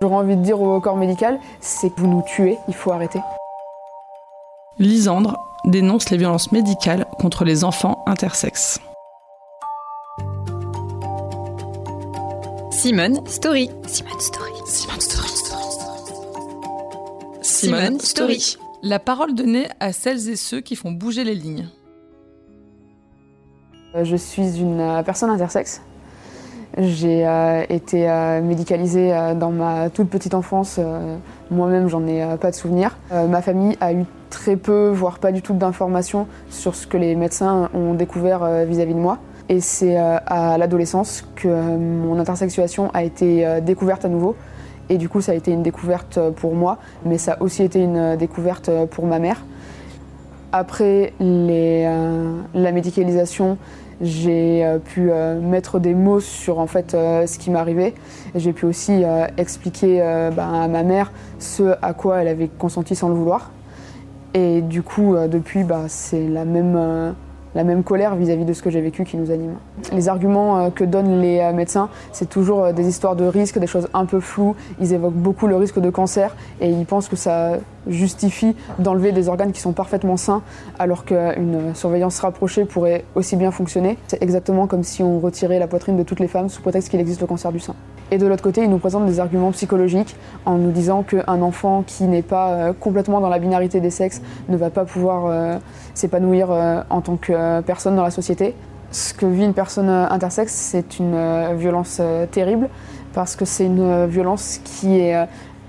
J'aurais envie de dire au corps médical, c'est que vous nous tuez, il faut arrêter. Lisandre dénonce les violences médicales contre les enfants intersexes. Simone Story. Simone Story. Simone Story. Simone Story. La parole donnée à celles et ceux qui font bouger les lignes. Euh, Je suis une euh, personne intersexe. J'ai euh, été euh, médicalisée euh, dans ma toute petite enfance. Moi-même, j'en ai pas de souvenir. Euh, ma famille a eu très peu, voire pas du tout d'informations sur ce que les médecins ont découvert vis-à-vis de moi. Et c'est à l'adolescence que mon intersexuation a été découverte à nouveau. Et du coup, ça a été une découverte pour moi, mais ça a aussi été une découverte pour ma mère. Après euh, la médicalisation, j'ai euh, pu euh, mettre des mots sur en fait ce qui m'arrivait. J'ai pu aussi expliquer ben, à ma mère ce à quoi elle avait consenti sans le vouloir. Et du coup, depuis, bah, c'est la même, la même colère vis-à-vis de ce que j'ai vécu qui nous anime. Les arguments que donnent les médecins, c'est toujours des histoires de risques, des choses un peu floues. Ils évoquent beaucoup le risque de cancer et ils pensent que ça justifie d'enlever des organes qui sont parfaitement sains, alors qu'une surveillance rapprochée pourrait aussi bien fonctionner. C'est exactement comme si on retirait la poitrine de toutes les femmes sous prétexte qu'il existe le cancer du sein. Et de l'autre côté, ils nous présentent des arguments psychologiques en nous disant qu'un enfant qui n'est pas euh, complètement dans la binarité des sexes ne va pas pouvoir euh, s'épanouir euh, en tant que personne dans la société. Ce que vit une personne intersexe, c'est une violence terrible parce que c'est une violence qui est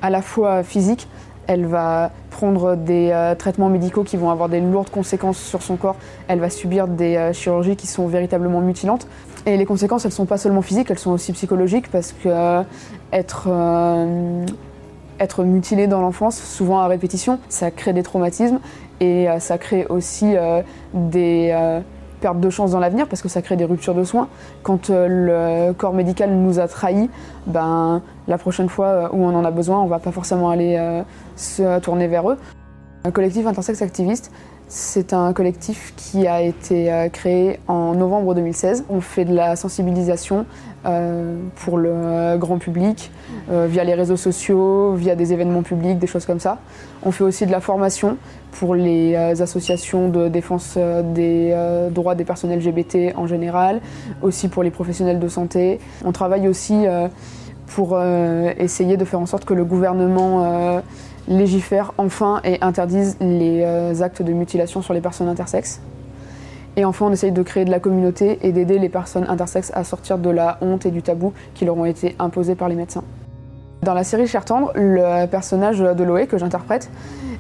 à la fois physique, elle va prendre des euh, traitements médicaux qui vont avoir des lourdes conséquences sur son corps, elle va subir des euh, chirurgies qui sont véritablement mutilantes. Et les conséquences, elles sont pas seulement physiques, elles sont aussi psychologiques parce que euh, être, être mutilé dans l'enfance, souvent à répétition, ça crée des traumatismes et ça crée aussi des pertes de chance dans l'avenir parce que ça crée des ruptures de soins. Quand euh, le corps médical nous a trahis, ben, la prochaine fois euh, où on en a besoin, on va pas forcément aller euh, se tourner vers eux. Un collectif intersexe activiste, c'est un collectif qui a été euh, créé en novembre 2016. On fait de la sensibilisation euh, pour le euh, grand public, via les réseaux sociaux, via des événements publics, des choses comme ça. On fait aussi de la formation pour les associations de défense des droits des personnes LGBT en général, aussi pour les professionnels de santé. On travaille aussi pour essayer de faire en sorte que le gouvernement euh, légifère enfin et interdise les euh, actes de mutilation sur les personnes intersexes. Et enfin, on essaye de créer de la communauté et d'aider les personnes intersexes à sortir de la honte et du tabou qui leur ont été imposés par les médecins. Dans la série Cher Tendre, le personnage de Loé que j'interprète,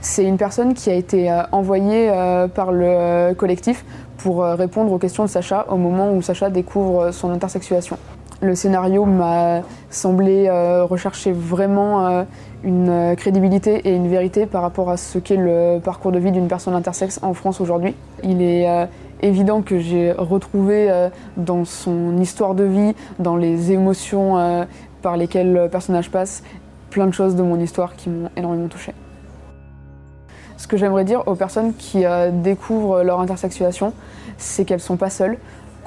c'est une personne qui a été euh, envoyée euh, par le collectif pour répondre aux questions de Sacha au moment où Sacha découvre son intersexuation. Le scénario m'a semblé euh, rechercher vraiment euh, une euh, crédibilité et une vérité par rapport à ce qu'est le parcours de vie d'une personne intersexe en France aujourd'hui. Il est évident que j'ai retrouvé dans son histoire de vie, dans les émotions par lesquelles le personnage passe, plein de choses de mon histoire qui m'ont énormément touchée. Ce que j'aimerais dire aux personnes qui découvrent leur intersexuation, c'est qu'elles sont pas seules,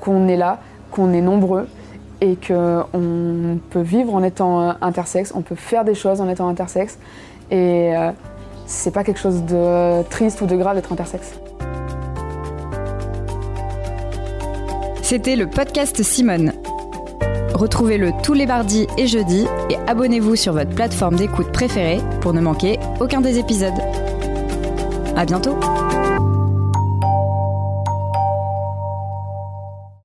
qu'on est là, qu'on est nombreux et qu'on peut vivre en étant euh, intersexe, on peut faire des choses en étant intersexe et euh, c'est pas quelque chose de triste ou de grave d'être intersexe. C'était le podcast Simone. Retrouvez-le tous les mardis et jeudis et abonnez-vous sur votre plateforme d'écoute préférée pour ne manquer aucun des épisodes. À bientôt!